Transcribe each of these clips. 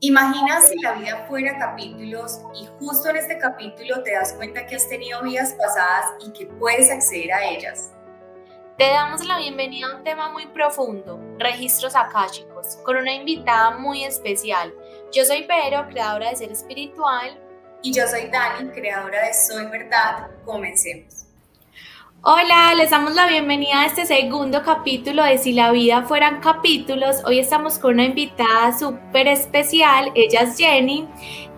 Imagina si la vida fuera capítulos y justo en este capítulo te das cuenta que has tenido vidas pasadas y que puedes acceder a ellas. Te damos la bienvenida a un tema muy profundo, registros akáshicos, con una invitada muy especial. Yo soy Vero, creadora de Ser Espiritual. Y yo soy Dani, creadora de Soy Verdad. Comencemos. Hola, les damos la bienvenida a este segundo capítulo de Si la vida fueran capítulos. Hoy estamos con una invitada súper especial, ella es Jenny.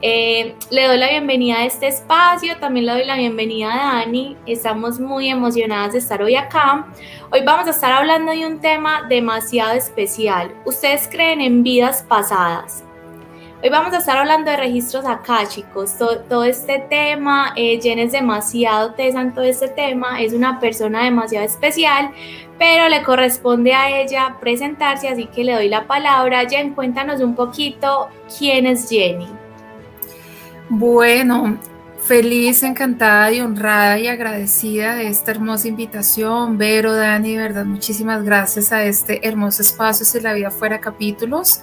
Eh, le doy la bienvenida a este espacio, también le doy la bienvenida a Dani. Estamos muy emocionadas de estar hoy acá. Hoy vamos a estar hablando de un tema demasiado especial. ¿Ustedes creen en vidas pasadas? Hoy vamos a estar hablando de registros akáshicos, todo, todo este tema, eh, Jen es demasiado tesa en todo este tema, es una persona demasiado especial, pero le corresponde a ella presentarse, así que le doy la palabra. Jen, cuéntanos un poquito quién es Jenny. Bueno, feliz, encantada y honrada y agradecida de esta hermosa invitación. Vero, Dani, verdad, muchísimas gracias a este hermoso espacio Si la vida fuera capítulos.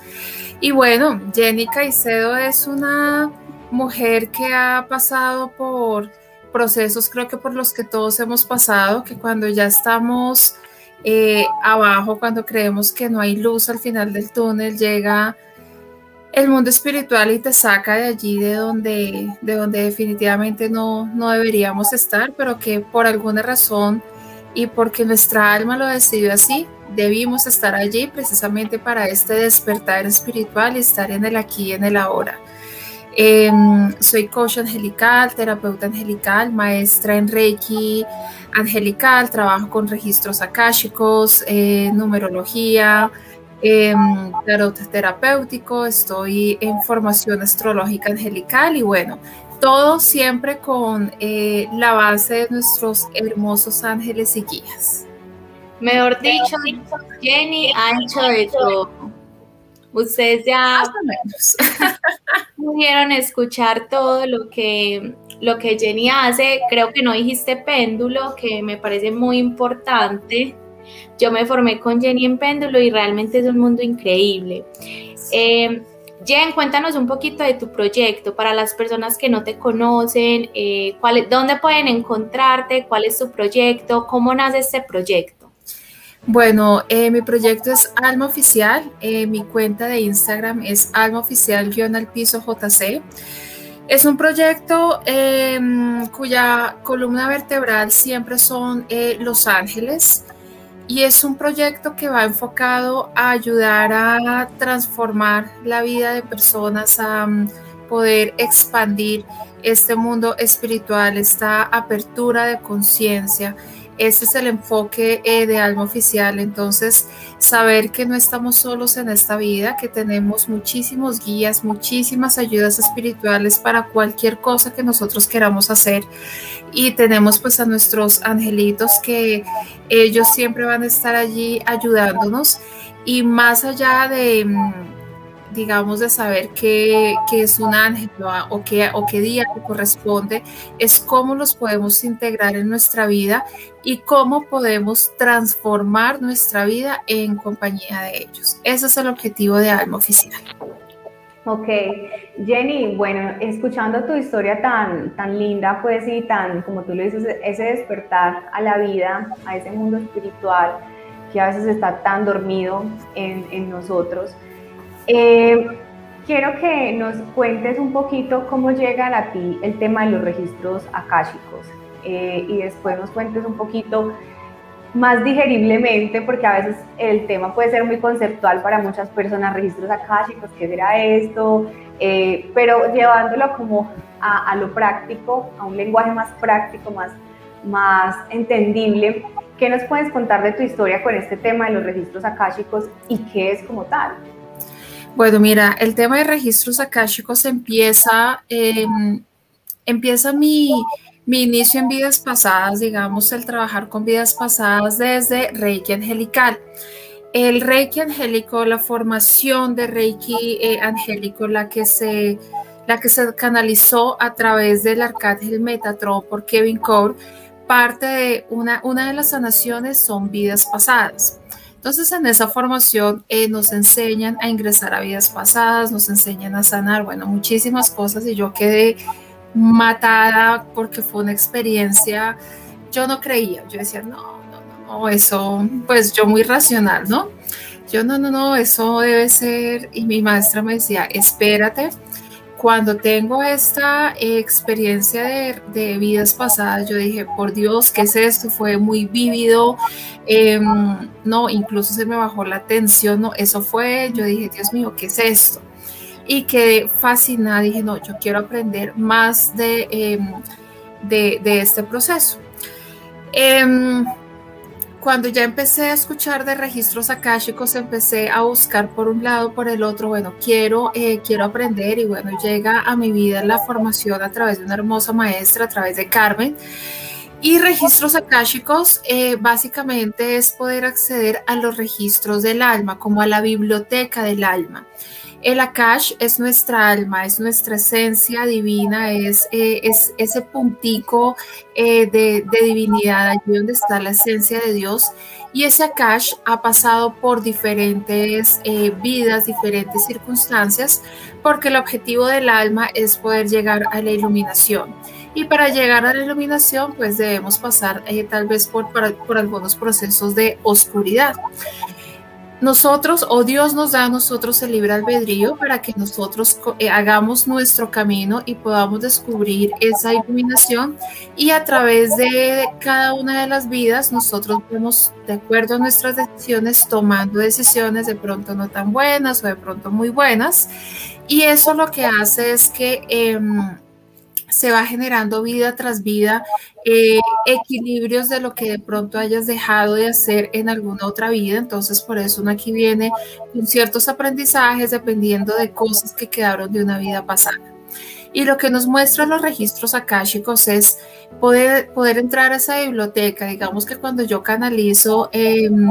Y bueno, Jenny Caicedo es una mujer que ha pasado por procesos, creo que por los que todos hemos pasado, que cuando ya estamos eh, abajo, cuando creemos que no hay luz al final del túnel, llega el mundo espiritual y te saca de allí de donde, de donde definitivamente no, no deberíamos estar, pero que por alguna razón y porque nuestra alma lo decidió así, debimos estar allí precisamente para este despertar espiritual y estar en el aquí y en el ahora. Em, soy coach angelical, terapeuta angelical, maestra en Reiki angelical, trabajo con registros akáshicos, eh, numerología, eh, tarot terapéutico, estoy en formación astrológica angelical y bueno, todo siempre con eh, la base de nuestros hermosos ángeles y guías. Mejor dicho, Jenny, ancho de todo. Ustedes ya pudieron escuchar todo lo que, lo que Jenny hace. Creo que no dijiste péndulo, que me parece muy importante. Yo me formé con Jenny en péndulo y realmente es un mundo increíble. Eh, Jen, cuéntanos un poquito de tu proyecto para las personas que no te conocen, eh, dónde pueden encontrarte, cuál es tu proyecto, cómo nace este proyecto. Bueno, eh, mi proyecto es Alma Oficial. Eh, mi cuenta de Instagram es Alma Oficial al piso JC. Es un proyecto em, cuya columna vertebral siempre son Los Ángeles y es un proyecto que va enfocado a ayudar a transformar la vida de personas, a mm, poder expandir este mundo espiritual, esta apertura de conciencia ese es el enfoque eh, de Alma Oficial. Entonces, saber que no estamos solos en esta vida, que tenemos muchísimos guías, muchísimas ayudas espirituales para cualquier cosa que nosotros queramos hacer. Y tenemos pues a nuestros angelitos que ellos siempre van a estar allí ayudándonos. Y más allá de mm, digamos, de saber qué, es un ángel o qué, o qué día corresponde, es cómo los podemos integrar en nuestra vida y cómo podemos transformar nuestra vida en compañía de ellos. Ese es el objetivo de Alma Oficial. Ok, Jenny, bueno, escuchando tu historia tan, tan linda, pues, y tan, como tú lo dices, ese despertar a la vida, a ese mundo espiritual que a veces está tan dormido en, en nosotros, eh, quiero que nos cuentes un poquito cómo llegan a ti el tema de los registros akáshicos eh, y después nos cuentes un poquito más digeriblemente, porque a veces el tema puede ser muy conceptual para muchas personas, registros akáshicos, ¿qué será esto? Eh, pero llevándolo como a, lo práctico, a un lenguaje más práctico, más, más entendible, ¿qué nos puedes contar de tu historia con este tema de los registros akáshicos y qué es como tal? Bueno, mira, el tema de registros akáshicos empieza, em, empieza mi, mi inicio en vidas pasadas, digamos, el trabajar con vidas pasadas desde Reiki Angelical. El Reiki Angélico, la formación de Reiki eh, Angélico, la que, se, la que se canalizó a través del Arcángel Metatron por Kevin Core, parte de una, una de las sanaciones son vidas pasadas. Entonces en esa formación eh, nos enseñan a ingresar a vidas pasadas, nos enseñan a sanar, bueno, muchísimas cosas y yo quedé matada porque fue una experiencia, yo no creía, yo decía, no, no, no, eso, pues yo muy racional, ¿no? Yo no, no, no, eso debe ser, y mi maestra me decía, espérate, cuando tengo esta experiencia de, vidas pasadas, yo dije, por Dios, ¿qué es esto? Fue muy vívido, em, no, incluso se me bajó la tensión, no, eso fue, yo dije, Dios mío, ¿qué es esto? Y quedé fascinada, dije, no, yo quiero aprender más de, em, de, este proceso. Em, cuando ya empecé a escuchar de registros akáshicos, empecé a buscar por un lado, por el otro, bueno, quiero, eh, quiero aprender y bueno, llega a mi vida la formación a través de una hermosa maestra, a través de Carmen. Y registros akáshicos eh, básicamente es poder acceder a los registros del alma, como a la biblioteca del alma. El Akash es nuestra alma, es nuestra esencia divina, es, eh, es ese puntico eh, de, divinidad, allí donde está la esencia de Dios. Y ese Akash ha pasado por diferentes eh, vidas, diferentes circunstancias, porque el objetivo del alma es poder llegar a la iluminación. Y para llegar a la iluminación, pues debemos pasar tal vez por algunos procesos de oscuridad nosotros o Dios nos da a nosotros el libre albedrío para que nosotros eh, hagamos nuestro camino y podamos descubrir esa iluminación y a través de cada una de las vidas nosotros vamos de acuerdo a nuestras decisiones tomando decisiones de pronto no tan buenas o de pronto muy buenas. Y eso lo que hace es que em, se va generando vida tras vida, eh, equilibrios de lo que de pronto hayas dejado de hacer en alguna otra vida. Entonces, por eso uno aquí viene con ciertos aprendizajes dependiendo de cosas que quedaron de una vida pasada. Y lo que nos muestran los registros akáshicos es poder, poder entrar a esa biblioteca. Digamos que cuando yo canalizo, em,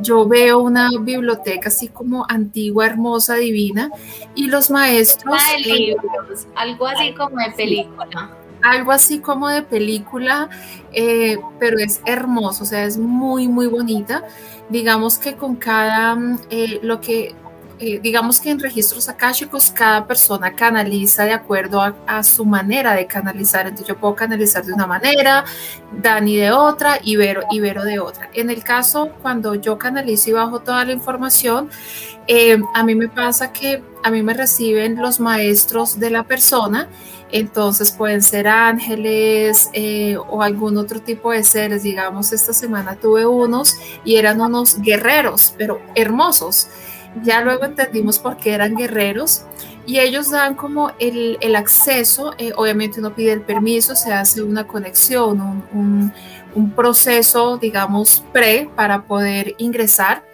yo veo una biblioteca así como antigua, hermosa, divina, y los maestros... Eh, algo así como de película. Algo así como de película, eh, pero es hermoso, o sea, es muy, muy bonita. Digamos que con cada, eh, lo que eh, digamos que en registros akáshicos cada persona canaliza de acuerdo a, su manera de canalizar. Entonces yo puedo canalizar de una manera, Dani de otra, Ibero, Ibero de otra. En el caso cuando yo canalizo y bajo toda la información, eh, a mí me pasa que a mí me reciben los maestros de la persona. Entonces pueden ser ángeles eh, o algún otro tipo de seres. Digamos, esta semana tuve unos y eran unos guerreros, pero hermosos. Ya luego entendimos por qué eran guerreros y ellos dan como el, acceso, eh, obviamente uno pide el permiso, se hace una conexión, un, proceso, digamos, pre para poder ingresar.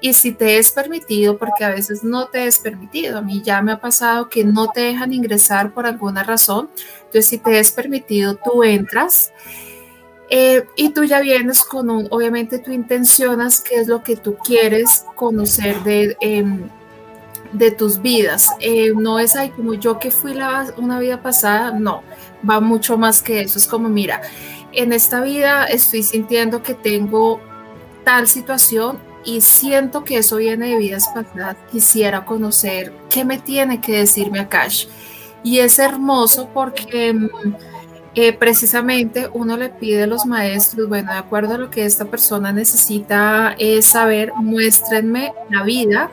Y si te es permitido, porque a veces no te es permitido, a mí ya me ha pasado que no te dejan ingresar por alguna razón, entonces si te es permitido, tú entras eh, y tú ya vienes con un, obviamente tú intencionas qué es lo que tú quieres conocer de, em, de tus vidas. Eh, no es ahí como yo que fui la, una vida pasada, no, va mucho más que eso. Es como, mira, en esta vida estoy sintiendo que tengo tal situación y siento que eso viene de vidas pasadas. Quisiera conocer qué me tiene que decirme Akash. Y es hermoso porque... Em, precisamente uno le pide a los maestros, bueno, de acuerdo a lo que esta persona necesita es saber, muéstrenme la vida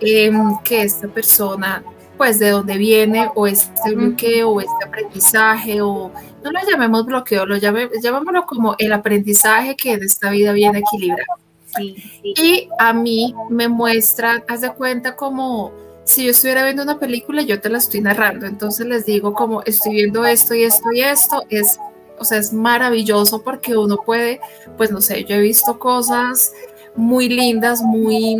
em, que esta persona, pues de dónde viene, o este bloqueo, o este aprendizaje, o no lo llamemos bloqueo, lo llame, llamémoslo como el aprendizaje que en esta vida viene equilibrado. Sí, Y a mí me muestra, haz de cuenta como si yo estuviera viendo una película, yo te la estoy narrando. Entonces les digo como estoy viendo esto y esto y esto. Es, o sea, es maravilloso porque uno puede, pues no sé, yo he visto cosas muy lindas, muy,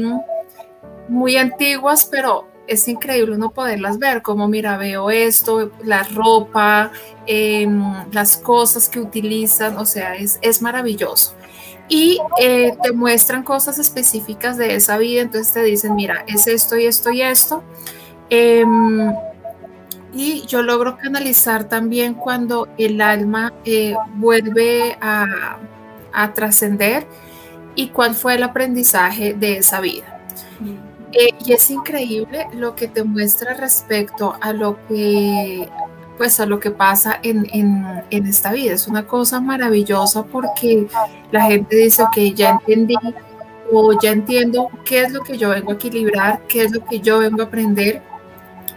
muy antiguas, pero es increíble uno poderlas ver, como mira, veo esto, la ropa, em, las cosas que utilizan, o sea, es, es maravilloso y eh, te muestran cosas específicas de esa vida, entonces te dicen, mira, es esto y esto y esto. Em, y yo logro canalizar también cuando el alma eh, vuelve a, a trascender. y cuál fue el aprendizaje de esa vida. Eh, y es increíble lo que te muestra respecto a lo que, pues a lo que pasa en, en, esta vida. Es una cosa maravillosa porque la gente dice, ok, ya entendí o ya entiendo qué es lo que yo vengo a equilibrar, qué es lo que yo vengo a aprender,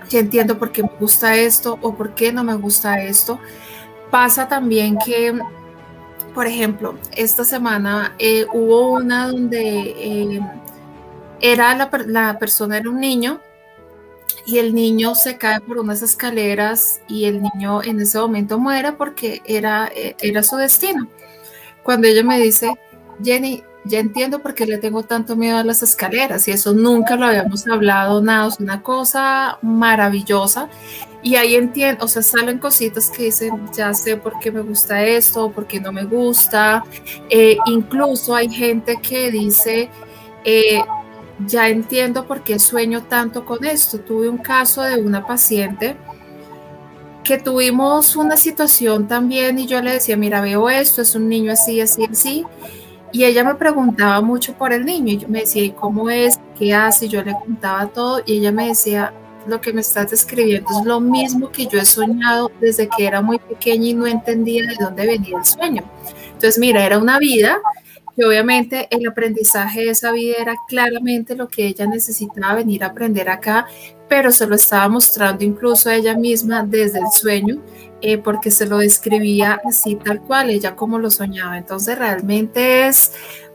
ya entiendo por qué me gusta esto o por qué no me gusta esto. Pasa también que por ejemplo, esta semana eh, hubo una donde eh, era la, la, persona era un niño y el niño se cae por unas escaleras y el niño en ese momento muere porque era, eh, era su destino. Cuando ella me dice, Jenny, ya entiendo por qué le tengo tanto miedo a las escaleras y eso nunca lo habíamos hablado, nada, es una cosa maravillosa y ahí entiendo, o sea, salen cositas que dicen, ya sé por qué me gusta esto, por qué no me gusta. Eh, incluso hay gente que dice, eh, ya entiendo por qué sueño tanto con esto. Tuve un caso de una paciente que tuvimos una situación también y yo le decía, mira, veo esto, es un niño así, así, así. Y ella me preguntaba mucho por el niño y yo me decía, ¿y cómo es? ¿Qué hace? Yo le contaba todo y ella me decía, lo que me estás describiendo es lo mismo que yo he soñado desde que era muy pequeña y no entendía de dónde venía el sueño. Entonces, mira, era una vida y obviamente el aprendizaje de esa vida era claramente lo que ella necesitaba venir a aprender acá, pero se lo estaba mostrando incluso a ella misma desde el sueño, eh, porque se lo describía así tal cual, ella como lo soñaba. Entonces realmente es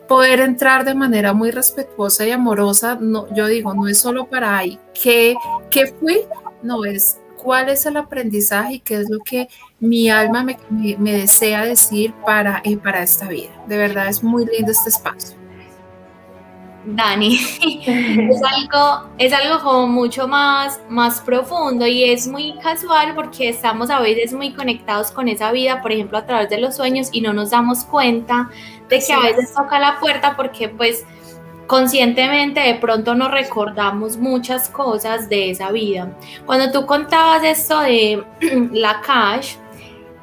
poder entrar de manera muy respetuosa y amorosa, no, yo digo, no es solo para ahí, ¿qué, qué fui? No, es cuál es el aprendizaje y qué es lo que mi alma me, me, desea decir para, eh, para esta vida. De verdad es muy lindo este espacio. Dani, es algo, es algo como mucho más, más profundo y es muy casual porque estamos a veces muy conectados con esa vida, por ejemplo, a través de los sueños y no nos damos cuenta de que a veces toca la puerta porque pues conscientemente de pronto no recordamos muchas cosas de esa vida. Cuando tú contabas esto de la cash,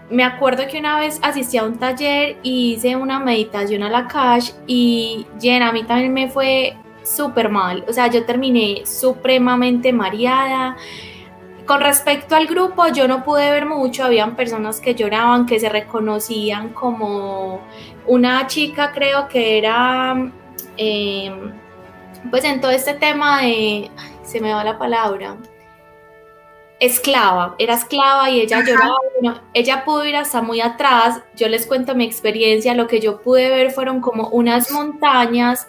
me acuerdo que una vez asistí a un taller y hice una meditación a la cash y llena, a mí también me fue súper mal. O sea, yo terminé supremamente mareada. Con respecto al grupo, yo no pude ver mucho, habían personas que lloraban, que se reconocían como una chica, creo que era, em, pues en todo este tema de, se me va la palabra, esclava, era esclava y ella lloraba, ella pudo ir hasta muy atrás, yo les cuento mi experiencia, lo que yo pude ver fueron como unas montañas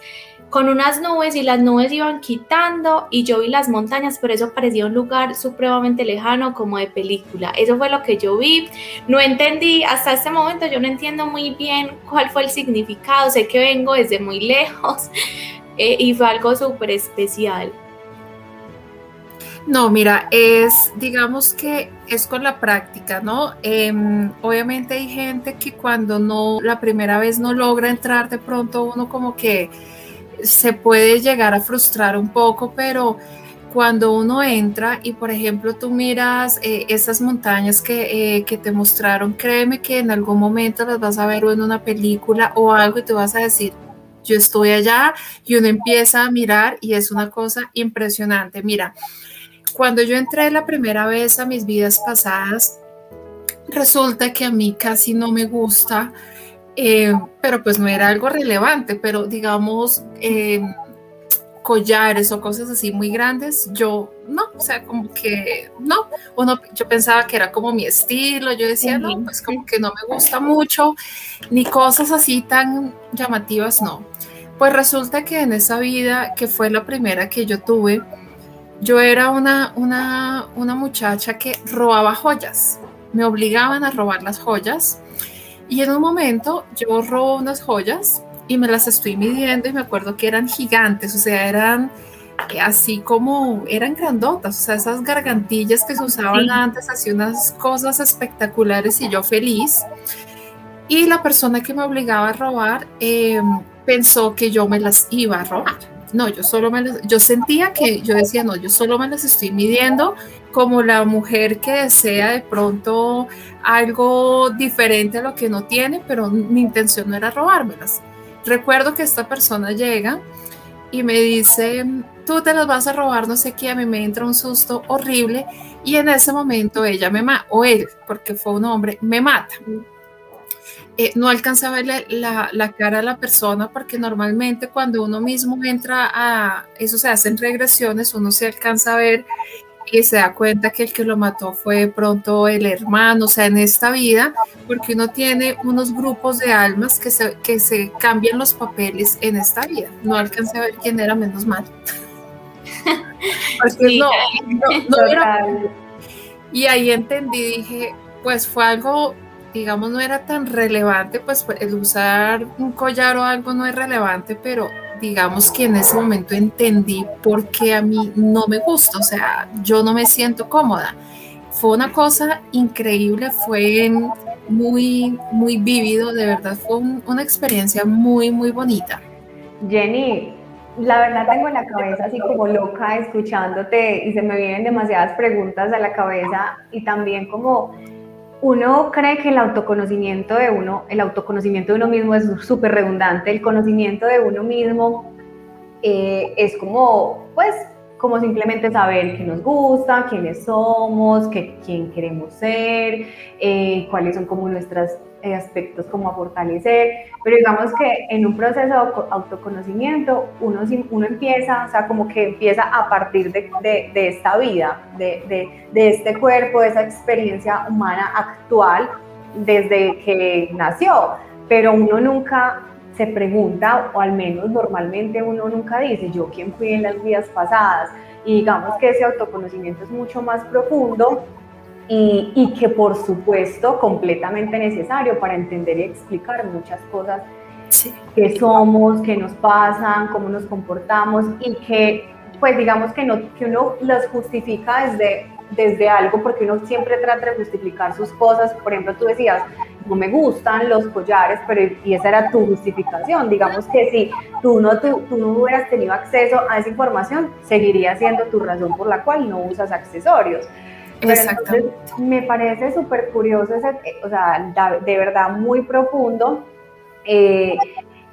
con unas nubes y las nubes iban quitando y yo vi las montañas, pero eso parecía un lugar supremamente lejano como de película. Eso fue lo que yo vi. No entendí, hasta este momento yo no entiendo muy bien cuál fue el significado, sé que vengo desde muy lejos eh, y fue algo súper especial. No, mira, es, digamos que es con la práctica, ¿no? Em, obviamente hay gente que cuando no, la primera vez no logra entrar, de pronto uno como que se puede llegar a frustrar un poco, pero cuando uno entra y por ejemplo tú miras eh, esas montañas que, eh, que, te mostraron, créeme que en algún momento las vas a ver en una película o algo y te vas a decir, yo estoy allá y uno empieza a mirar y es una cosa impresionante. Mira, cuando yo entré la primera vez a mis vidas pasadas, resulta que a mí casi no me gusta, eh, pero pues no era algo relevante, pero digamos, eh, collares o cosas así muy grandes, yo no, o sea, como que no, uno, yo pensaba que era como mi estilo, yo decía, no, pues como que no me gusta mucho, ni cosas así tan llamativas, no. Pues resulta que en esa vida, que fue la primera que yo tuve, yo era una, una, una muchacha que robaba joyas, me obligaban a robar las joyas y en un momento yo robo unas joyas y me las estoy midiendo y me acuerdo que eran gigantes, o sea, eran así como eran grandotas, o sea, esas gargantillas que se usaban antes, hacía unas cosas espectaculares y yo feliz. Y la persona que me obligaba a robar em, pensó que yo me las iba a robar. No, yo solo me yo sentía que yo decía, no, yo solo me las estoy midiendo como la mujer que desea de pronto algo diferente a lo que no tiene, pero mi intención no era robármelas. recuerdo que esta persona llega y me dice, tú te las vas a robar, no sé qué, a mí me entra un susto horrible y en ese momento ella me mata, o él, porque fue un hombre, me mata. Eh, no alcanza a verle la, la, cara a la persona porque normalmente cuando uno mismo entra a, eso se hace en regresiones, uno se alcanza a ver y se da cuenta que el que lo mató fue de pronto el hermano, o sea, en esta vida, porque uno tiene unos grupos de almas que se, que se cambian los papeles en esta vida. No alcancé a ver quién era menos mal. y ahí entendí, dije, pues fue algo, digamos, no era tan relevante, pues el usar un collar o algo no es relevante, pero digamos que en ese momento entendí por qué a mí no me gusta, o sea, yo no me siento cómoda. Fue una cosa increíble, fue muy, muy vívido, de verdad, fue una experiencia muy, muy bonita. Jenny, la verdad tengo la cabeza así como loca escuchándote y se me vienen demasiadas preguntas a la cabeza y también como uno cree que el autoconocimiento de uno, el autoconocimiento de uno mismo es súper redundante, el conocimiento de uno mismo eh, es como, pues, como simplemente saber qué nos gusta, quiénes somos, qué, quién queremos ser, eh, cuáles son como nuestras aspectos como a fortalecer, pero digamos que en un proceso de autoconocimiento uno, uno empieza, o sea, como que empieza a partir de, de, esta vida, de, de, este cuerpo, de esa experiencia humana actual desde que nació, pero uno nunca se pregunta, o al menos normalmente uno nunca dice, yo quién fui en las vidas pasadas, y digamos que ese autoconocimiento es mucho más profundo y, que por supuesto completamente necesario para entender y explicar muchas cosas que somos, que nos pasan, cómo nos comportamos y que pues digamos que, no, que uno las justifica desde, desde algo porque uno siempre trata de justificar sus cosas. Por ejemplo, tú decías, no me gustan los collares, pero y esa era tu justificación. Digamos que si tú no, tú, tú no hubieras tenido acceso a esa información, seguiría siendo tu razón por la cual no usas accesorios. Exactamente. me parece súper curioso, ese, o sea, de verdad muy profundo. Eh,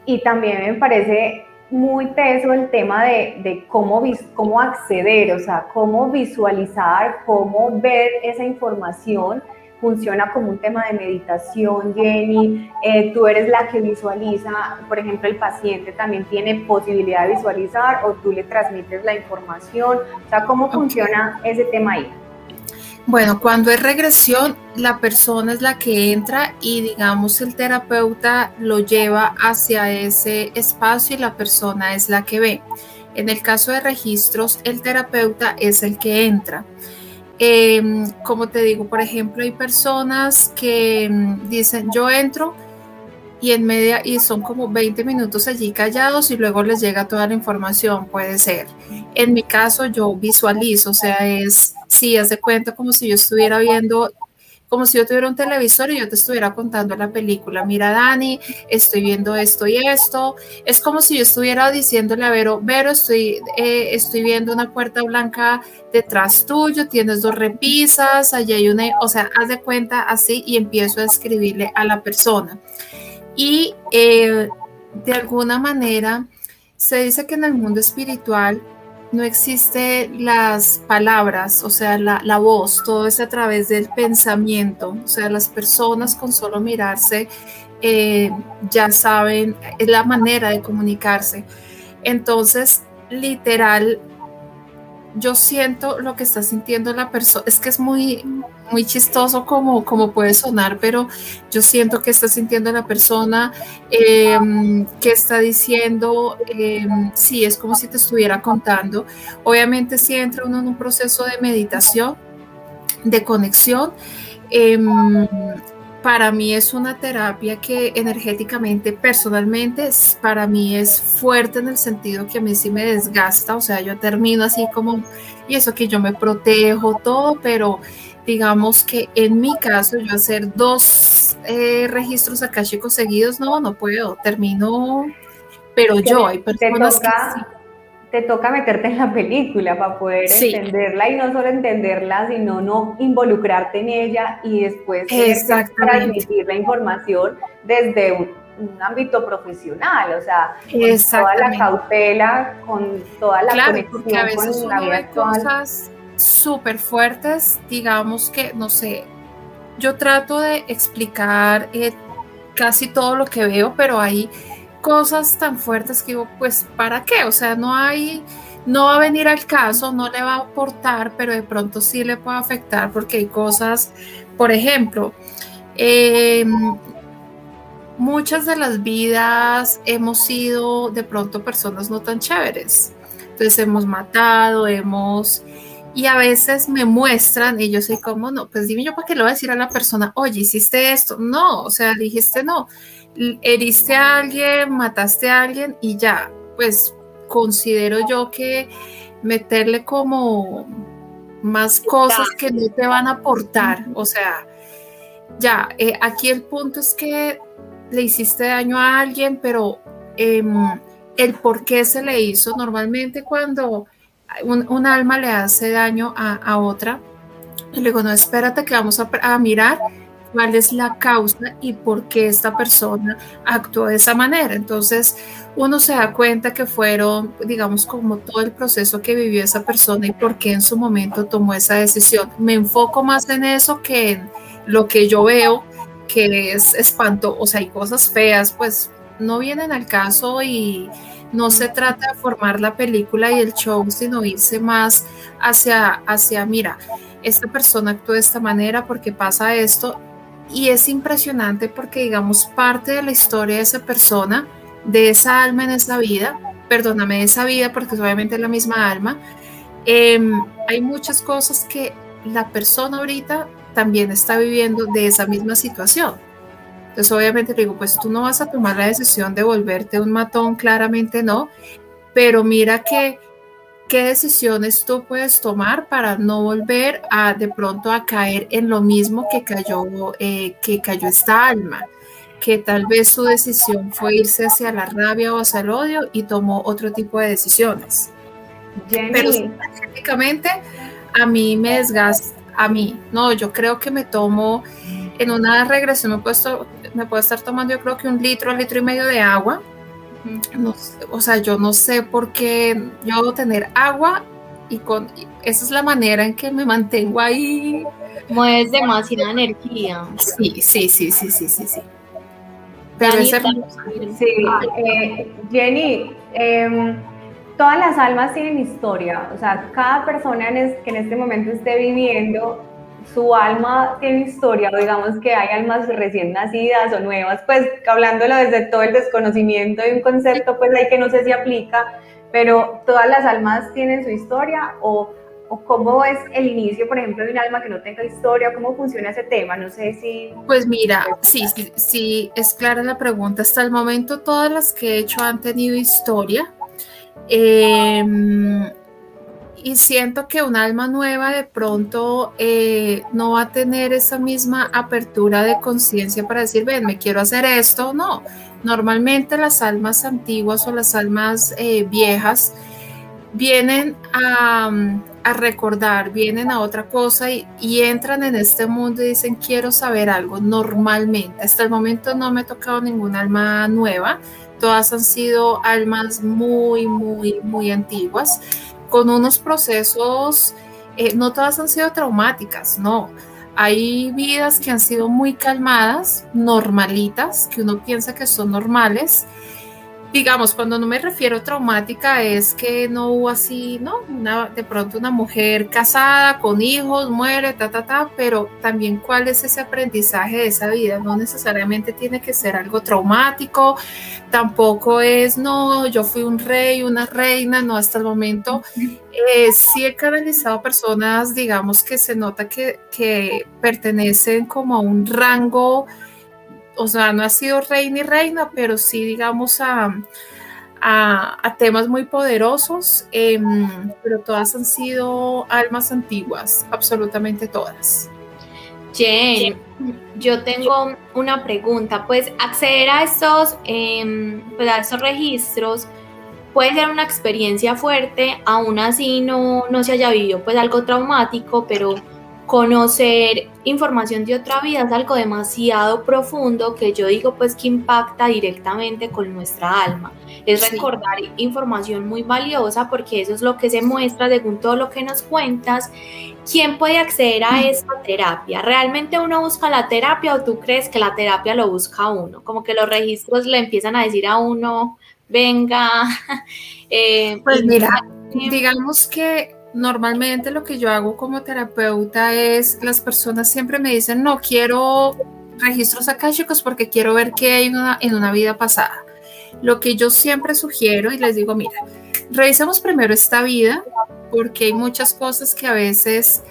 y también me parece muy peso el tema de, de, cómo, cómo acceder, o sea, cómo visualizar, cómo ver esa información. Funciona como un tema de meditación, Jenny. Eh, tú eres la que visualiza, por ejemplo, el paciente también tiene posibilidad de visualizar o tú le transmites la información. O sea, ¿cómo funciona ese tema ahí? Bueno, cuando es regresión, la persona es la que entra y digamos el terapeuta lo lleva hacia ese espacio y la persona es la que ve. En el caso de registros, el terapeuta es el que entra. Em, como te digo, por ejemplo, hay personas que mm, dicen, yo entro y en media y son como 20 minutos allí callados y luego les llega toda la información, puede ser. En mi caso yo visualizo, o sea, es sí, haz de cuenta como si yo estuviera viendo, como si yo tuviera un televisor y yo te estuviera contando la película. Mira, Dani, estoy viendo esto y esto. Es como si yo estuviera diciéndole a Vero, Vero, estoy, eh, estoy viendo una puerta blanca detrás tuyo, tienes dos repisas, allí hay una, o sea, haz de cuenta así y empiezo a escribirle a la persona. Y eh, de alguna manera se dice que en el mundo espiritual no existe las palabras, o sea, la, voz, todo es a través del pensamiento, o sea, las personas con solo mirarse eh, ya saben, es la manera de comunicarse. Entonces, literal, yo siento lo que está sintiendo la persona, es que es muy, muy chistoso como, como puede sonar, pero yo siento que está sintiendo la persona, em, que está diciendo, eh, sí, es como si te estuviera contando. Obviamente si entra uno en un proceso de meditación, de conexión, em, para mí es una terapia que energéticamente, personalmente, para mí es fuerte en el sentido que a mí sí me desgasta, o sea, yo termino así como, y eso que yo me protejo, todo, pero digamos que en mi caso, yo hacer dos eh, registros chicos seguidos, no, no puedo, termino, pero yo, hay personas que te toca meterte en la película para poder entenderla y no solo entenderla, sino no involucrarte en ella y después transmitir la información desde un ámbito profesional, o sea, con toda la cautela, con toda la claro, porque a veces con la cosas súper fuertes, digamos que, no sé, yo trato de explicar eh, casi todo lo que veo, pero hay cosas tan fuertes que digo, pues, ¿para qué? O sea, no hay no va a venir al caso, no le va a aportar, pero de pronto sí le puede afectar porque hay cosas, por ejemplo, em, muchas de las vidas hemos sido de pronto personas no tan chéveres. Entonces hemos matado, hemos... Y a veces me muestran y yo soy como, no, pues dime yo para qué le voy a decir a la persona, oye, hiciste esto. No, o sea, dijiste no, heriste a alguien, mataste a alguien y ya, pues considero yo que meterle como más cosas que no te van a aportar, o sea, ya, eh, aquí el punto es que le hiciste daño a alguien, pero em, el por qué se le hizo, normalmente cuando un, alma le hace daño a, otra, le digo, no, espérate que vamos a, a mirar cuál es la causa y por qué esta persona actuó de esa manera. Entonces, uno se da cuenta que fueron, digamos, como todo el proceso que vivió esa persona y por qué en su momento tomó esa decisión. Me enfoco más en eso que en lo que yo veo, que es espanto, o sea, hay cosas feas, pues no vienen al caso y no se trata de formar la película y el show, sino irse más hacia, hacia, mira, esta persona actuó de esta manera porque pasa esto y es impresionante porque, digamos, parte de la historia de esa persona, de esa alma en esa vida, perdóname, de esa vida porque es obviamente la misma alma, em, hay muchas cosas que la persona ahorita también está viviendo de esa misma situación. Entonces, obviamente digo, pues tú no vas a tomar la decisión de volverte un matón, claramente no, pero mira que qué decisiones tú puedes tomar para no volver a de pronto a caer en lo mismo que cayó, eh, que cayó esta alma, que tal vez su decisión fue irse hacia la rabia o hacia el odio y tomó otro tipo de decisiones. Pero prácticamente a mí me desgasta, a mí, no, yo creo que me tomo en una regresión, me puedo, me puedo estar tomando yo creo que un litro, un litro y medio de agua o sea, yo no sé por qué yo debo tener agua y con esa es la manera en que me mantengo ahí. Mueves demasiada energía. Sí, sí, sí, sí, sí, sí, sí. Pero es Sí, eh, Jenny, em, todas las almas tienen historia, o sea, cada persona que en este momento esté viviendo su alma tiene historia, digamos que hay almas recién nacidas o nuevas, pues hablándolo desde todo el desconocimiento de un concepto, pues hay que no sé si aplica, pero todas las almas tienen su historia o, o cómo es el inicio, por ejemplo, de un alma que no tenga historia, cómo funciona ese tema, no sé si... Pues mira, sí, sí, sí, es clara la pregunta. Hasta el momento todas las que he hecho han tenido historia. Eh, y siento que un alma nueva de pronto eh, no va a tener esa misma apertura de conciencia para decir, ven, me quiero hacer esto. No, normalmente las almas antiguas o las almas eh, viejas vienen a, recordar, vienen a otra cosa y, y, entran en este mundo y dicen, quiero saber algo normalmente. Hasta el momento no me he tocado ninguna alma nueva. Todas han sido almas muy, muy, muy antiguas con unos procesos, eh, no todas han sido traumáticas, no. Hay vidas que han sido muy calmadas, normalitas, que uno piensa que son normales, digamos, cuando no me refiero traumática es que no hubo así, ¿no? Una, de pronto una mujer casada, con hijos, muere, ta, ta, ta, pero también cuál es ese aprendizaje de esa vida. No necesariamente tiene que ser algo traumático, tampoco es, no, yo fui un rey, una reina, no, hasta el momento eh, sí he canalizado personas, digamos, que se nota que, que pertenecen como a un rango o sea, no ha sido rey ni reina, pero sí, digamos, a, a, temas muy poderosos, em, pero todas han sido almas antiguas, absolutamente todas. Jen, yo tengo una pregunta, pues acceder a estos, eh, a estos registros puede ser una experiencia fuerte, aún así no, no se haya vivido pues algo traumático, pero conocer información de otra vida es algo demasiado profundo que yo digo pues que impacta directamente con nuestra alma. Es recordar información muy valiosa porque eso es lo que se muestra según todo lo que nos cuentas. ¿Quién puede acceder a esta terapia? ¿Realmente uno busca la terapia o tú crees que la terapia lo busca uno? Como que los registros le empiezan a decir a uno, venga. Eh, pues mira, digamos que normalmente lo que yo hago como terapeuta es, las personas siempre me dicen, no quiero registros chicos porque quiero ver qué hay en una vida pasada. Lo que yo siempre sugiero y les digo, mira, revisemos primero esta vida porque hay muchas cosas que a veces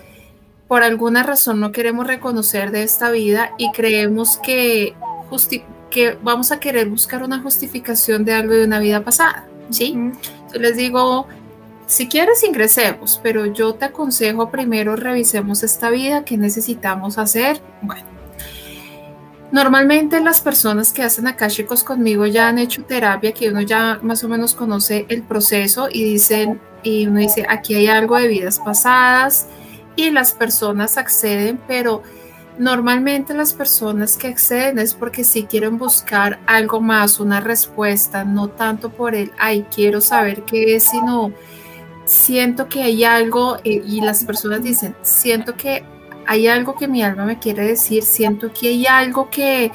por alguna razón no queremos reconocer de esta vida y creemos que, que vamos a querer buscar una justificación de algo de una vida pasada. ¿sí? Yo les digo, si quieres ingresemos, pero yo te aconsejo primero revisemos esta vida, qué necesitamos hacer. Bueno, normalmente las personas que hacen chicos conmigo ya han hecho terapia, que uno ya más o menos conoce el proceso y dicen, y uno dice, aquí hay algo de vidas pasadas y las personas acceden, pero normalmente las personas que acceden es porque sí quieren buscar algo más, una respuesta, no tanto por el, ay, quiero saber qué es, sino siento que hay algo, eh, y las personas dicen, siento que hay algo que mi alma me quiere decir, siento que hay algo que,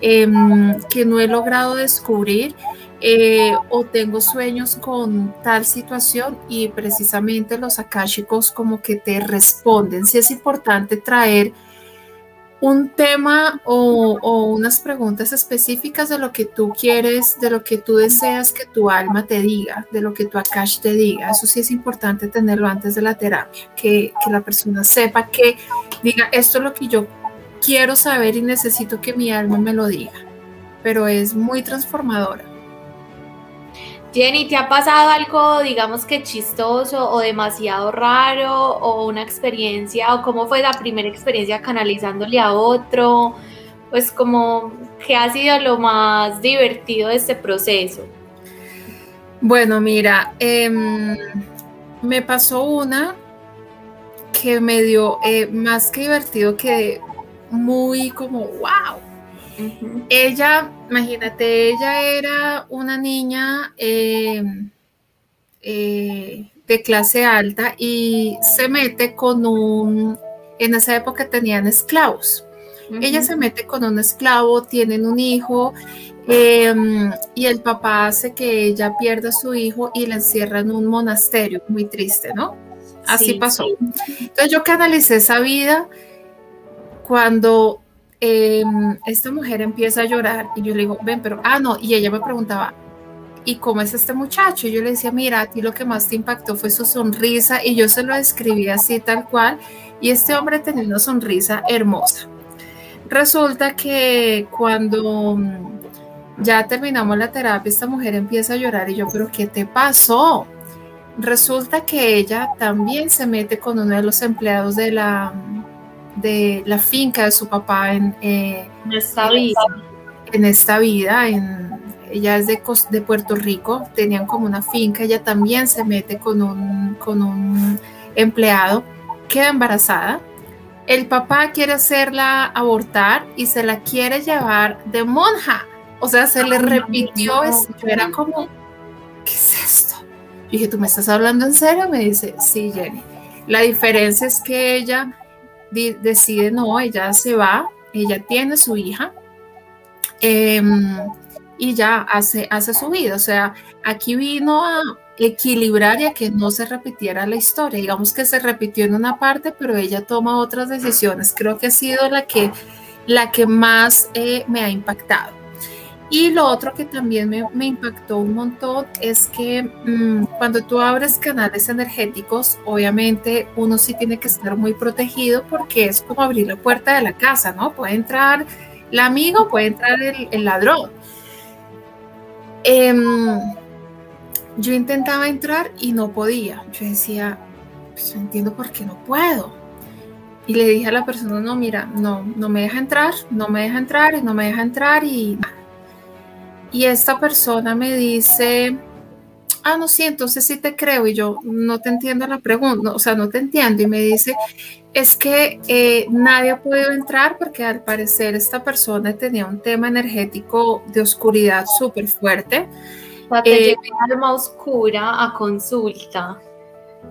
em, que no he logrado descubrir. Eh, o tengo sueños con tal situación y precisamente los akáshicos como que te responden. Si es importante traer un tema o, unas preguntas específicas de lo que tú quieres, de lo que tú deseas que tu alma te diga, de lo que tu Akash te diga. Eso sí es importante tenerlo antes de la terapia, que, que la persona sepa que diga, esto es lo que yo quiero saber y necesito que mi alma me lo diga. Pero es muy transformadora. Jenny, ¿te ha pasado algo, digamos que chistoso o demasiado raro o una experiencia o cómo fue la primera experiencia canalizándole a otro? Pues como, ¿qué ha sido lo más divertido de este proceso? Bueno, mira, em, me pasó una que me dio eh, más que divertido que muy como, wow, ella, imagínate, ella era una niña em, eh, de clase alta y se mete con un, en esa época tenían esclavos. Ella se mete con un esclavo, tienen un hijo em, y el papá hace que ella pierda a su hijo y la encierra en un monasterio, muy triste, ¿no? Así pasó. Entonces yo canalicé esa vida cuando Em, esta mujer empieza a llorar y yo le digo, ven, pero, ah, no, y ella me preguntaba, ¿y cómo es este muchacho? Y yo le decía, mira, a ti lo que más te impactó fue su sonrisa y yo se lo describí así tal cual y este hombre tenía una sonrisa hermosa. Resulta que cuando mm, ya terminamos la terapia, esta mujer empieza a llorar y yo, pero ¿qué te pasó? Resulta que ella también se mete con uno de los empleados de la, de la finca de su papá en, eh, esta vida. En esta vida, ella es de, de, Puerto Rico, tenían como una finca, ella también se mete con un, con un empleado, queda embarazada. El papá quiere hacerla abortar y se la quiere llevar de monja. O sea, se le repitió esto. Era como, ¿qué es esto? Y dije, ¿tú me estás hablando en serio? Me dice, sí, Jenny. La diferencia es que ella decide, no, ella se va, ella tiene su hija em, y ya hace, hace su vida. O sea, aquí vino a equilibrar y a que no se repitiera la historia. Digamos que se repitió en una parte, pero ella toma otras decisiones. Creo que ha sido la que, la que más eh, me ha impactado. Y lo otro que también me, impactó un montón es que mm, cuando tú abres canales energéticos, obviamente uno sí tiene que estar muy protegido porque es como abrir la puerta de la casa, ¿no? Puede entrar el amigo, puede entrar el, ladrón. Em, yo intentaba entrar y no podía. Yo decía, pues entiendo por qué no puedo. Y le dije a la persona, no, mira, no, no me deja entrar, no me deja entrar y no me deja entrar y y esta persona me dice, ah, no, sí, entonces sí te creo. Y yo no te entiendo la pregunta, o sea, no te entiendo. Y me dice, es que eh, nadie ha podido entrar porque al parecer esta persona tenía un tema energético de oscuridad súper fuerte. Eh, alma oscura a consulta.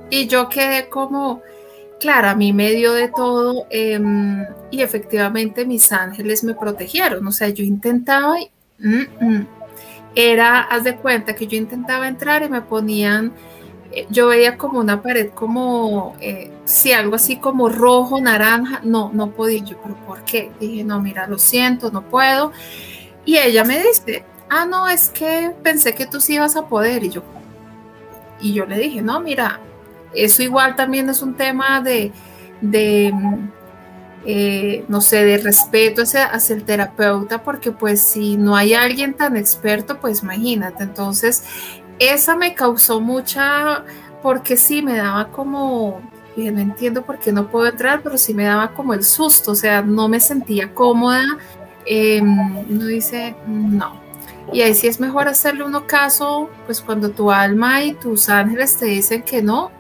Y yo quedé como, claro, a mí me dio de todo em, y efectivamente mis ángeles me protegieron. O sea, yo intentaba. Mm, mm, era, haz de cuenta que yo intentaba entrar y me ponían, eh, yo veía como una pared como, eh, si algo así como rojo, naranja, no, no podía yo, pero ¿por qué? Dije, no, mira, lo siento, no puedo. Y ella me dice, ah, no, es que pensé que tú sí ibas a poder. Y yo, y yo le dije, no, mira, eso igual también es un tema de, de eh, no sé, de respeto hacia, hacia, el terapeuta, porque pues si no hay alguien tan experto, pues imagínate. Entonces, esa me causó mucha, porque sí, me daba como, no entiendo por qué no puedo entrar, pero sí me daba como el susto, o sea, no me sentía cómoda. Eh, uno dice, no. Y ahí sí es mejor hacerle uno caso, pues cuando tu alma y tus ángeles te dicen que no,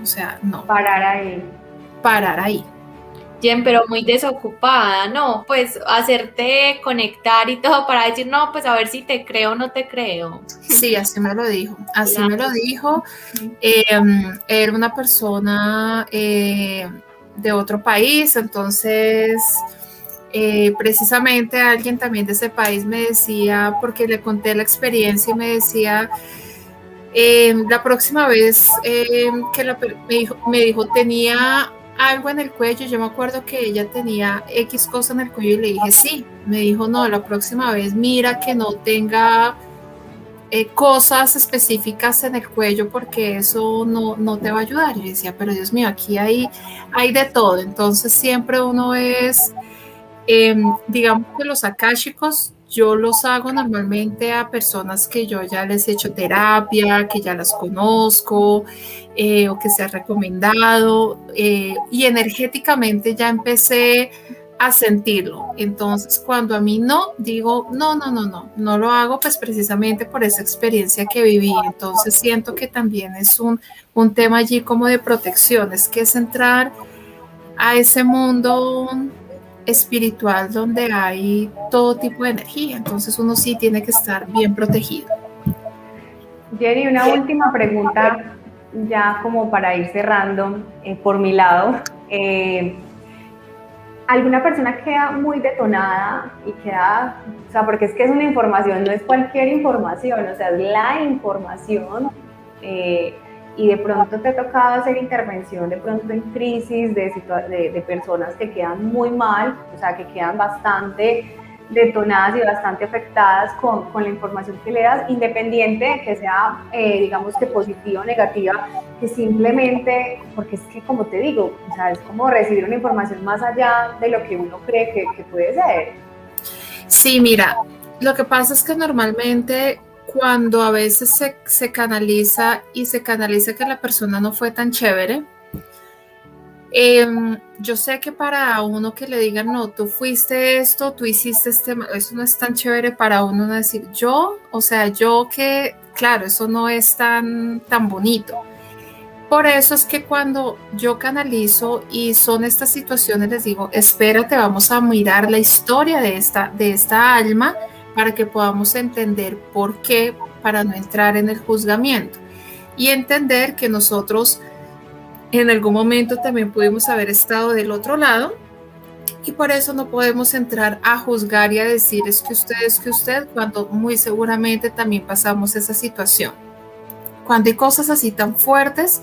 o sea, no. Parar ahí. Parar ahí. Jen, pero muy desocupada, ¿no? Pues hacerte conectar y todo para decir, no, pues a ver si te creo o no te creo. Sí, así me lo dijo, así me lo dijo. Em, era una persona eh, de otro país, entonces eh, precisamente alguien también de ese país me decía, porque le conté la experiencia y me decía, em, la próxima vez em, que me, dijo, me dijo, tenía algo en el cuello. Yo me acuerdo que ella tenía X cosa en el cuello y le dije sí. Me dijo, no, la próxima vez mira que no tenga eh, cosas específicas en el cuello porque eso no, no, te va a ayudar. Yo decía, pero Dios mío, aquí hay, hay de todo. Entonces siempre uno es, em, digamos que los akáshicos yo los hago normalmente a personas que yo ya les he hecho terapia, que ya las conozco eh, o que se ha recomendado eh, y energéticamente ya empecé a sentirlo. Entonces, cuando a mí no, digo, no, no, no, no, no lo hago pues precisamente por esa experiencia que viví. Entonces, siento que también es un, un tema allí como de protección, es que es entrar a ese mundo espiritual donde hay todo tipo de energía, entonces uno sí tiene que estar bien protegido. Jenny, una última pregunta ya como para ir cerrando eh, por mi lado. Eh, ¿Alguna persona queda muy detonada y queda, o sea, porque es que es una información, no es cualquier información, o sea, es la información. Eh, y de pronto te ha tocado hacer intervención de pronto en crisis de, de, personas que quedan muy mal, o sea, que quedan bastante detonadas y bastante afectadas con, con la información que le das, independiente que sea, eh, digamos que positiva o negativa, que simplemente, porque es que como te digo, o sea, es como recibir una información más allá de lo que uno cree que puede ser. Sí, mira, lo que pasa es que normalmente cuando a veces se, canaliza y se canaliza que la persona no fue tan chévere, em, yo sé que para uno que le digan, no, tú fuiste esto, tú hiciste este, eso no es tan chévere para uno decir, yo, o sea, yo que, claro, eso no es tan, tan bonito. Por eso es que cuando yo canalizo y son estas situaciones, les digo, espérate, vamos a mirar la historia de esta, de esta alma para que podamos entender por qué, para no entrar en el juzgamiento y entender que nosotros en algún momento también pudimos haber estado del otro lado y por eso no podemos entrar a juzgar y a decir es que usted es que usted cuando muy seguramente también pasamos esa situación. Cuando hay cosas así tan fuertes,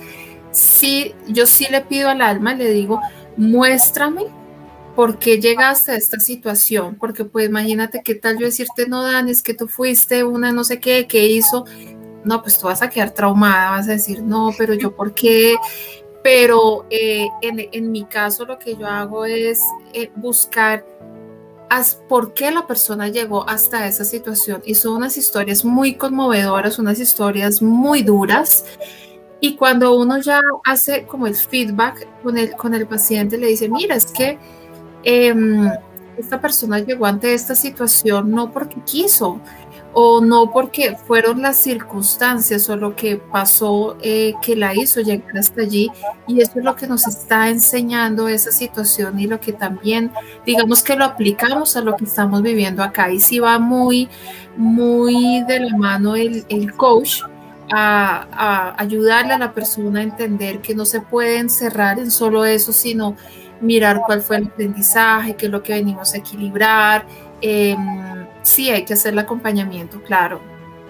sí, yo sí le pido al alma, le digo, muéstrame ¿por qué llegaste a esta situación? Porque pues imagínate qué tal yo decirte, no, Dan, es que tú fuiste una no sé qué, ¿qué hizo? No, pues tú vas a quedar traumada, vas a decir, no, pero yo por qué. Pero eh, en, mi caso lo que yo hago es eh, buscar por qué la persona llegó hasta esa situación. Y son unas historias muy conmovedoras, unas historias muy duras. Y cuando uno ya hace como el feedback con el, con el paciente, le dice, mira, es que Em, esta persona llegó ante esta situación no porque quiso o no porque fueron las circunstancias o lo que pasó eh, que la hizo llegar hasta allí y eso es lo que nos está enseñando esa situación y lo que también digamos que lo aplicamos a lo que estamos viviendo acá. Y si va muy muy de la mano el, el coach a, a, ayudarle a la persona a entender que no se puede encerrar en solo eso sino mirar cuál fue el aprendizaje qué es lo que venimos a equilibrar eh, sí hay que hacer el acompañamiento, claro,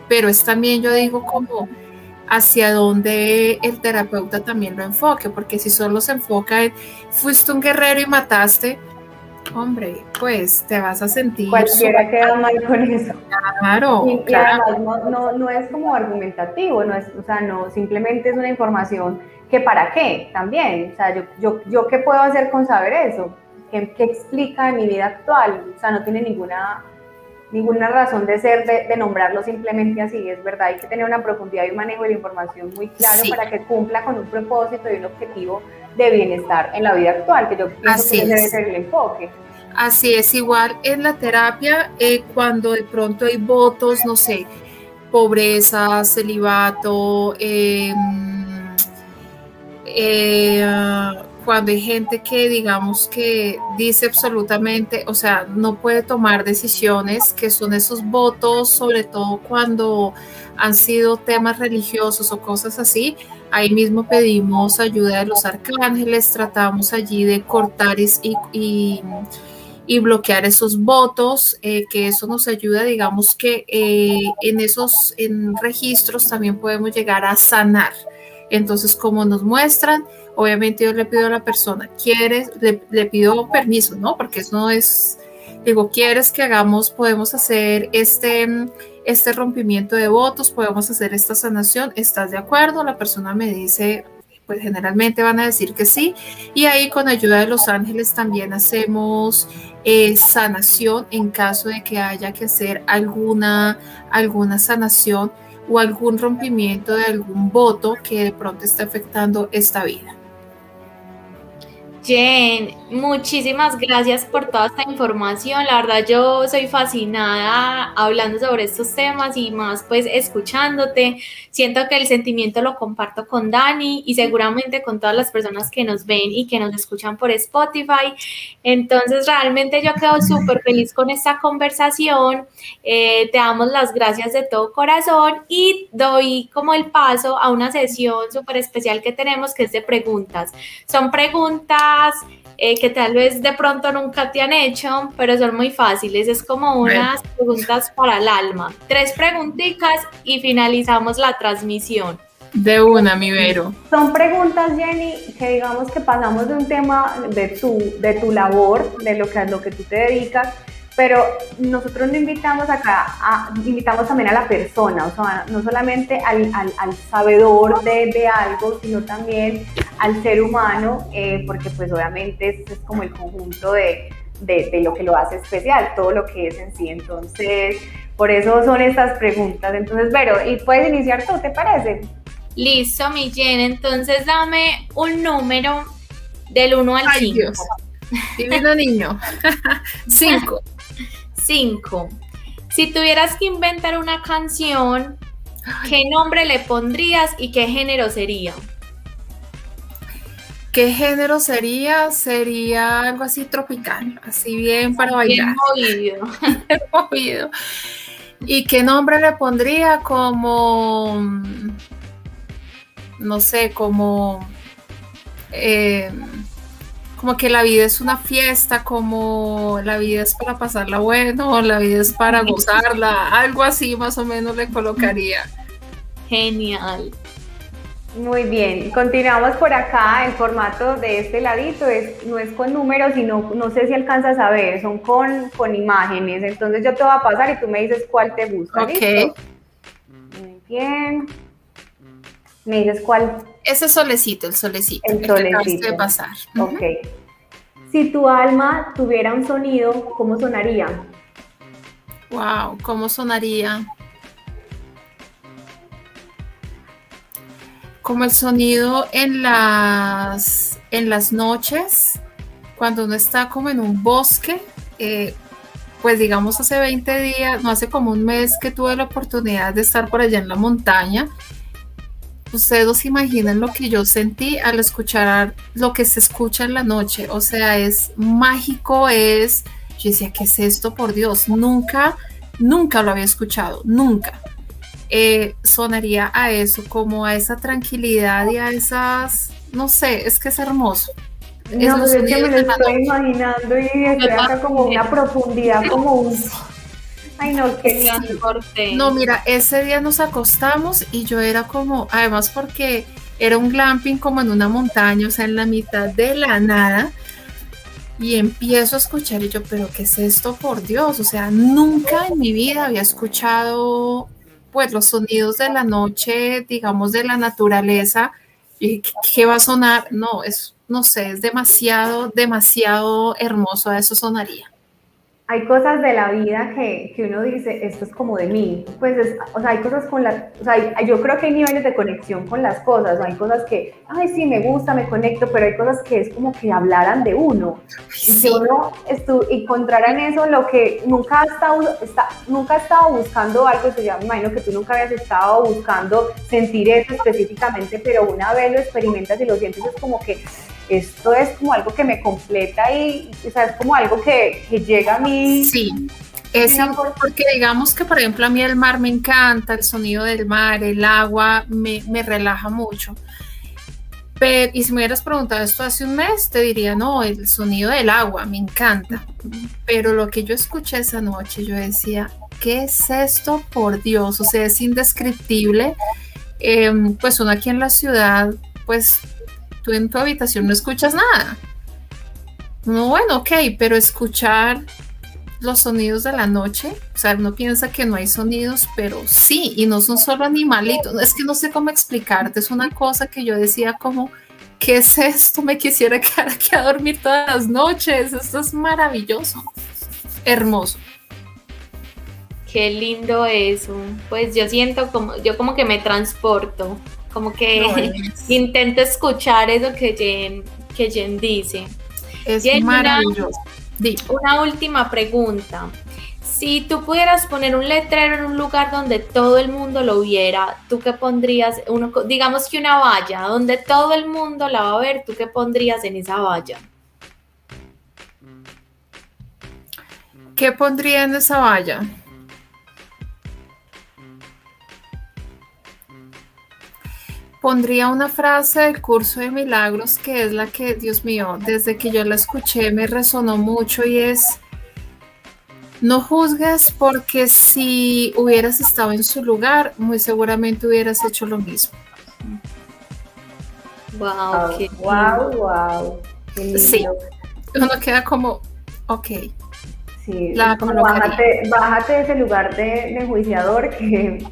pero es también, yo digo, como hacia donde el terapeuta también lo enfoque, porque si solo se enfoca en, fuiste un guerrero y mataste, hombre, pues te vas a sentir. Cualquiera queda mal con eso. Claro. Y, además no, no, no, es como argumentativo, no es, o sea, no, simplemente es una información que para qué también. O sea, yo, yo, yo qué puedo hacer con saber eso, ¿Qué, qué explica en mi vida actual, o sea, no tiene ninguna ninguna razón de ser de, nombrarlo simplemente así, es verdad, hay que tener una profundidad y un manejo de la información muy claro para que cumpla con un propósito y un objetivo de bienestar en la vida actual, que yo pienso que debe ser el enfoque. Así es, igual en la terapia, eh, cuando de pronto hay votos, no sé, pobreza, celibato, em, eh, cuando hay gente que digamos que dice absolutamente, o sea, no puede tomar decisiones, que son esos votos, sobre todo cuando han sido temas religiosos o cosas así, ahí mismo pedimos ayuda de los arcángeles, tratamos allí de cortar y, y, bloquear esos votos, eh, que eso nos ayuda, digamos que eh, en esos en registros también podemos llegar a sanar. Entonces, como nos muestran, obviamente yo le pido a la persona, ¿quieres? Le, pido permiso, ¿no? Porque eso no es, digo, ¿quieres que hagamos, podemos hacer este, este rompimiento de votos, podemos hacer esta sanación? ¿Estás de acuerdo? La persona me dice, pues generalmente van a decir que sí. Y ahí con ayuda de los ángeles también hacemos eh, sanación en caso de que haya que hacer alguna, alguna sanación o algún rompimiento de algún voto que de pronto está afectando esta vida. Jen, muchísimas gracias por toda esta información. La verdad yo soy fascinada hablando sobre estos temas y más pues escuchándote. Siento que el sentimiento lo comparto con Dani y seguramente con todas las personas que nos ven y que nos escuchan por Spotify. Entonces realmente yo quedo súper feliz con esta conversación. Eh, te damos las gracias de todo corazón y doy como el paso a una sesión súper especial que tenemos que es de preguntas. Son preguntas eh, que tal vez de pronto nunca te han hecho, pero son muy fáciles. Es como unas preguntas para el alma. Tres preguntitas y finalizamos la transmisión. De una, mi Vero. Son preguntas, Jenny, que digamos que pasamos de un tema de tu, de tu labor, de lo que, a lo que tú te dedicas, pero nosotros no invitamos acá, a, invitamos también a la persona, o sea, no solamente al, al, sabedor de, de, algo, sino también al ser humano, eh, porque pues obviamente es, es como el conjunto de, de, de, lo que lo hace especial, todo lo que es en sí. Entonces, por eso son estas preguntas. Entonces, Vero, y puedes iniciar tú, ¿te parece? Listo, mi Jen, entonces dame un número del 1 al 5. Divino niño. 5. 5. Si tuvieras que inventar una canción, ¿qué nombre le pondrías y qué género sería? ¿Qué género sería? Sería algo así tropical, así bien para bailar. Bien movido. ¿Y qué nombre le pondría? Como, no sé, como... Eh, como que la vida es una fiesta, como la vida es para pasarla bueno, la vida es para gozarla, algo así más o menos le colocaría. Genial. Muy bien, continuamos por acá. El formato de este ladito es, no es con números, sino no sé si alcanzas a ver, son con, con imágenes. Entonces yo te voy a pasar y tú me dices cuál te gusta. Ok. Muy bien. Me dices cuál ese solecito, el solecito. El solecito. de pasar. Ok. Si tu alma tuviera un sonido, ¿cómo sonaría? Wow, ¿cómo sonaría? Como el sonido en las, en las noches, cuando uno está como en un bosque, eh, pues digamos hace 20 días, no hace como un mes que tuve la oportunidad de estar por allá en la montaña. Ustedes se imaginan lo que yo sentí al escuchar lo que se escucha en la noche. O sea, es mágico, es... Yo decía, ¿qué es esto? Por Dios, nunca, nunca lo había escuchado, nunca. Eh, sonaría a eso, como a esa tranquilidad y a esas, no sé, es que es hermoso. No, pues es que me lo estoy imaginando y estoy acá como una profundidad, como un... Ay, no, qué No, mira, ese día nos acostamos y yo era como, además porque era un glamping como en una montaña, o sea, en la mitad de la nada. Y empiezo a escuchar y yo, pero ¿qué es esto? Por Dios, o sea, nunca en mi vida había escuchado pues los sonidos de la noche, digamos, de la naturaleza. Y ¿Qué va a sonar? No, es no sé, es demasiado, demasiado hermoso, eso sonaría. Hay cosas de la vida que, que uno dice, esto es como de mí. Pues, es, o sea, hay cosas con las, o sea, yo creo que hay niveles de conexión con las cosas. Hay cosas que, ay, sí, me gusta, me conecto, pero hay cosas que es como que hablaran de uno. Y que uno encontrara en eso lo que nunca ha estado, está, nunca ha estado buscando algo, eso ya me imagino que tú nunca habías estado buscando sentir eso específicamente, pero una vez lo experimentas y lo sientes, es como que esto es como algo que me completa y, o sea, es como algo que, que llega a mí. Sí, es porque digamos que, por ejemplo, a mí el mar me encanta, el sonido del mar, el agua, me, me relaja mucho. Pero, y si me hubieras preguntado esto hace un mes, te diría, no, el sonido del agua, me encanta. Pero lo que yo escuché esa noche, yo decía, ¿qué es esto? Por Dios, o sea, es indescriptible. Em, pues uno aquí en la ciudad, pues tú en tu habitación no escuchas nada. No, bueno, ok, pero escuchar los sonidos de la noche, o sea, uno piensa que no hay sonidos, pero sí, y no son solo animalitos, es que no sé cómo explicarte, es una cosa que yo decía como, ¿qué es esto? Me quisiera quedar aquí a dormir todas las noches, esto es maravilloso, hermoso. Qué lindo eso, pues yo siento como, yo como que me transporto como que intento escuchar eso que Jen, que Jen dice. Es maravilloso. Una, última pregunta. Si tú pudieras poner un letrero en un lugar donde todo el mundo lo viera, ¿tú qué pondrías? Uno, digamos que una valla, donde todo el mundo la va a ver, ¿tú qué pondrías en esa valla? ¿Qué pondría en esa valla? Pondría una frase del curso de milagros que es la que, Dios mío, desde que yo la escuché me resonó mucho y es, no juzgues porque si hubieras estado en su lugar, muy seguramente hubieras hecho lo mismo. Wow, qué wow, wow. Sí, uno queda como, ok. Sí, bájate, bájate, de ese lugar de, de juiciador que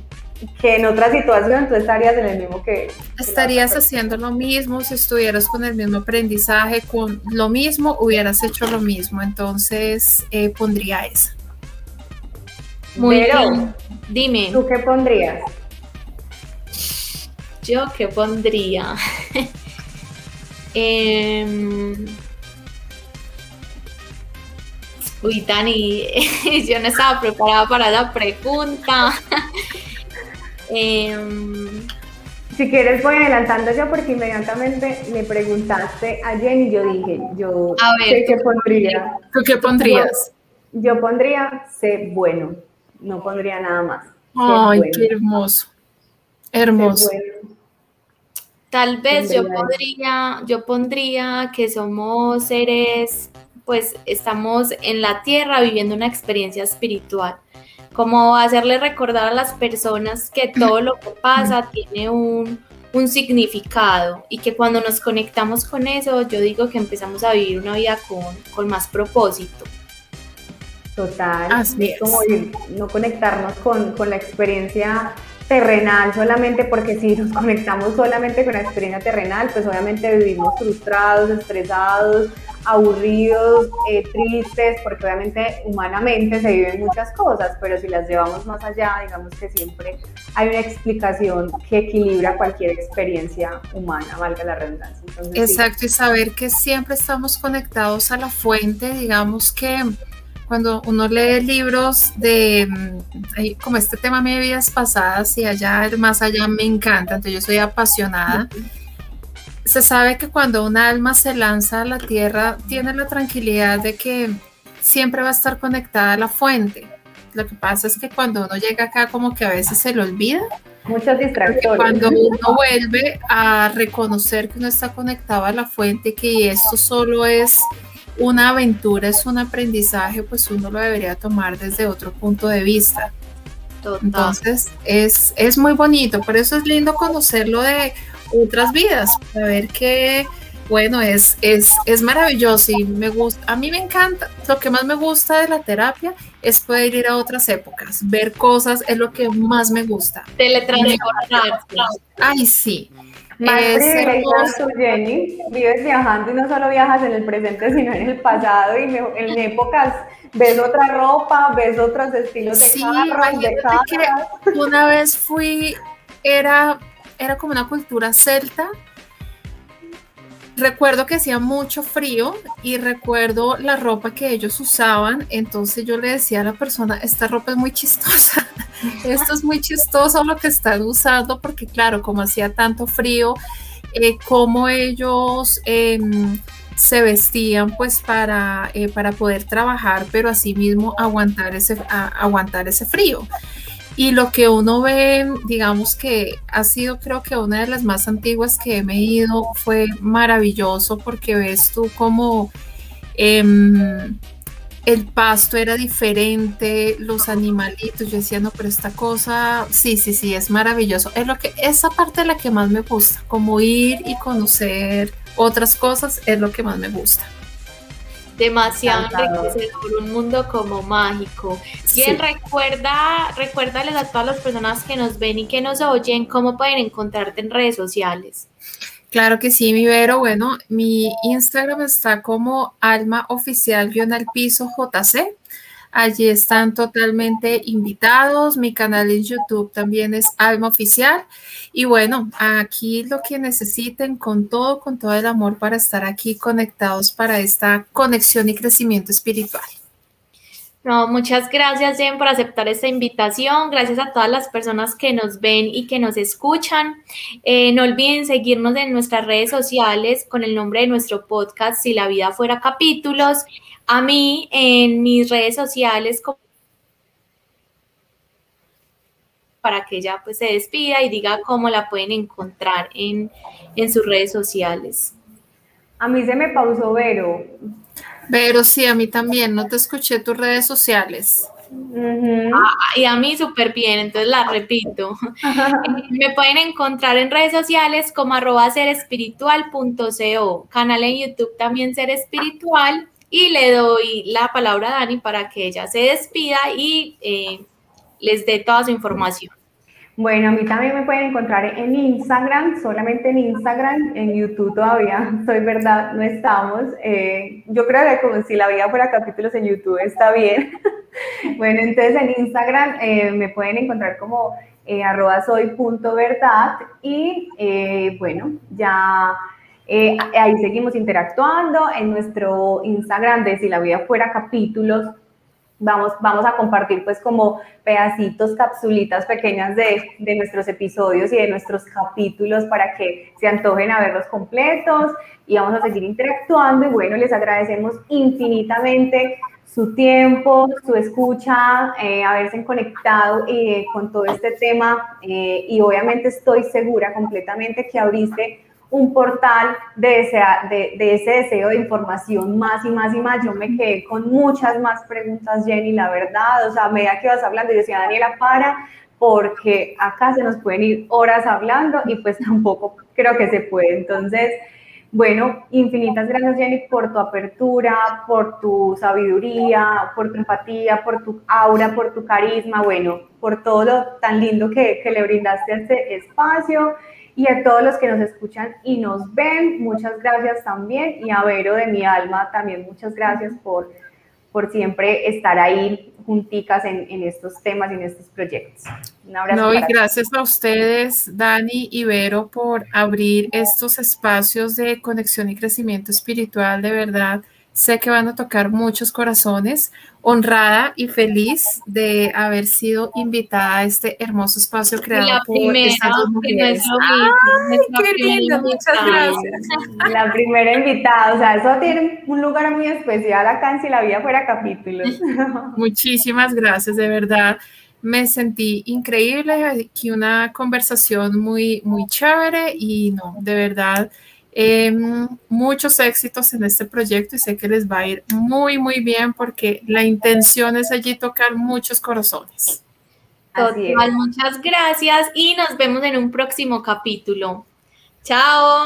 que en otra situación tú estarías en el mismo que... Estarías haciendo lo mismo, si estuvieras con el mismo aprendizaje, con lo mismo, hubieras hecho lo mismo. Entonces, eh, pondría eso. Muy bien. Dime. ¿Tú qué pondrías? Yo qué pondría. Em, uy, Dani, yo no estaba preparada para la pregunta. Em, si quieres voy adelantando yo porque inmediatamente me preguntaste a Jenny y yo dije, yo sé qué pondría. ¿Tú qué pondrías? Yo, pondría sé bueno, no pondría nada más. Ay, qué hermoso. Hermoso. Tal vez yo podría, yo pondría que somos seres, pues estamos en la tierra viviendo una experiencia espiritual como hacerle recordar a las personas que todo lo que pasa tiene un, significado y que cuando nos conectamos con eso, yo digo que empezamos a vivir una vida con, más propósito. Total, es como no conectarnos con, con la experiencia terrenal solamente porque si nos conectamos solamente con la experiencia terrenal, pues obviamente vivimos frustrados, estresados, aburridos, eh, tristes, porque obviamente humanamente se viven muchas cosas, pero si las llevamos más allá, digamos que siempre hay una explicación que equilibra cualquier experiencia humana, valga la redundancia. Exacto, y saber que siempre estamos conectados a la fuente, digamos que cuando uno lee libros de mm, como este tema de vidas pasadas y allá, más allá me encanta, entonces yo soy apasionada. Se sabe que cuando un alma se lanza a la tierra, tiene la tranquilidad de que siempre va a estar conectada a la fuente. Lo que pasa es que cuando uno llega acá, como que a veces se lo olvida. Muchos distractores. Cuando uno vuelve a reconocer que uno está conectado a la fuente, que esto solo es una aventura, es un aprendizaje, pues uno lo debería tomar desde otro punto de vista. Entonces es, es muy bonito, por eso es lindo conocerlo de otras vidas, para ver que, bueno, es, es, es maravilloso y me gusta, a mí me encanta, lo que más me gusta de la terapia es poder ir a otras épocas, ver cosas, es lo que más me gusta. Teletransportar. Ay, sí. Más Jenny. Vives viajando y no solo viajas en el presente, sino en el pasado y en épocas ves otra ropa, ves otros estilos de sí, de que una vez fui, era, era como una cultura celta. Recuerdo que hacía mucho frío y recuerdo la ropa que ellos usaban, entonces yo le decía a la persona, esta ropa es muy chistosa, esto es muy chistoso lo que están usando, porque claro, como hacía tanto frío, eh, como ellos em, se vestían pues para, eh, para poder trabajar, pero asimismo aguantar ese, aguantar ese frío. Y lo que uno ve, digamos que ha sido creo que una de las más antiguas que he medido fue maravilloso porque ves tú como em, el pasto era diferente, los animalitos, yo decía, no, pero esta cosa, sí, sí, sí, es maravilloso. Es lo que, esa parte es la que más me gusta, como ir y conocer otras cosas es lo que más me gusta demasiado enriquecedor, un mundo como mágico. Bien, recuerda, recuérdales a todas las personas que nos ven y que nos oyen cómo pueden encontrarte en redes sociales. Claro que sí, mi Vero. Bueno, mi Instagram está como alma oficial al piso JC. Allí están totalmente invitados. Mi canal en YouTube también es Alma Oficial. Y bueno, aquí lo que necesiten con todo, con todo el amor para estar aquí conectados para esta conexión y crecimiento espiritual. No, muchas gracias, Jen, por aceptar esta invitación. Gracias a todas las personas que nos ven y que nos escuchan. Eh, no olviden seguirnos en nuestras redes sociales con el nombre de nuestro podcast, Si la vida fuera capítulos. A mí, en mis redes sociales, para que ella pues se despida y diga cómo la pueden encontrar en, sus redes sociales. A mí se me pausó Vero. Vero, sí, a mí también, no te escuché tus redes sociales. Ah, y a mí súper bien, entonces la repito. Me pueden encontrar en redes sociales como arroba serespiritual.co, canal en YouTube también Ser Espiritual, y le doy la palabra a Dani para que ella se despida y eh, les dé toda su información. Bueno, a mí también me pueden encontrar en Instagram, solamente en Instagram, en YouTube todavía, soy verdad, no estamos. Eh, yo creo que como si la vida fuera capítulos en YouTube está bien. bueno, entonces en Instagram eh, me pueden encontrar como eh, arroba soy.verdad y bueno, ya ahí seguimos interactuando en nuestro Instagram de si la vida fuera capítulos Vamos, vamos a compartir pues como pedacitos, capsulitas pequeñas de, de, nuestros episodios y de nuestros capítulos para que se antojen a verlos completos y vamos a seguir interactuando. Y bueno, les agradecemos infinitamente su tiempo, su escucha, eh, haberse conectado eh, con todo este tema eh, y obviamente estoy segura completamente que abriste un portal de ese, de, ese deseo de información más y más y más. Yo me quedé con muchas más preguntas, Jenny, la verdad. O sea, a medida que vas hablando, yo decía, Daniela, para, porque acá se nos pueden ir horas hablando y pues tampoco creo que se puede. Entonces, bueno, infinitas gracias, Jenny, por tu apertura, por tu sabiduría, por tu empatía, por tu aura, por tu carisma, bueno, por todo lo tan lindo que, que le brindaste a este espacio. Y a todos los que nos escuchan y nos ven, muchas gracias también. Y a Vero de mi alma, también muchas gracias por, por siempre estar ahí junticas en, en estos temas y en estos proyectos. Un abrazo. No, y gracias a ustedes, Dani y Vero, por abrir estos espacios de conexión y crecimiento espiritual. De verdad, Sé que van a tocar muchos corazones. Honrada y feliz de haber sido invitada a este hermoso espacio creado la por primera, estas dos mujeres. que no es lo mismo, Ay, qué linda, muchas gracias. La primera invitada, o sea, eso tiene un lugar muy especial acá en Si la vida fuera capítulos. Muchísimas gracias, de verdad. Me sentí increíble, aquí una conversación muy, muy chévere y no, de verdad, eh, muchos éxitos en este proyecto y sé que les va a ir muy, muy bien porque la intención es allí tocar muchos corazones. Total, muchas gracias y nos vemos en un próximo capítulo. Chao.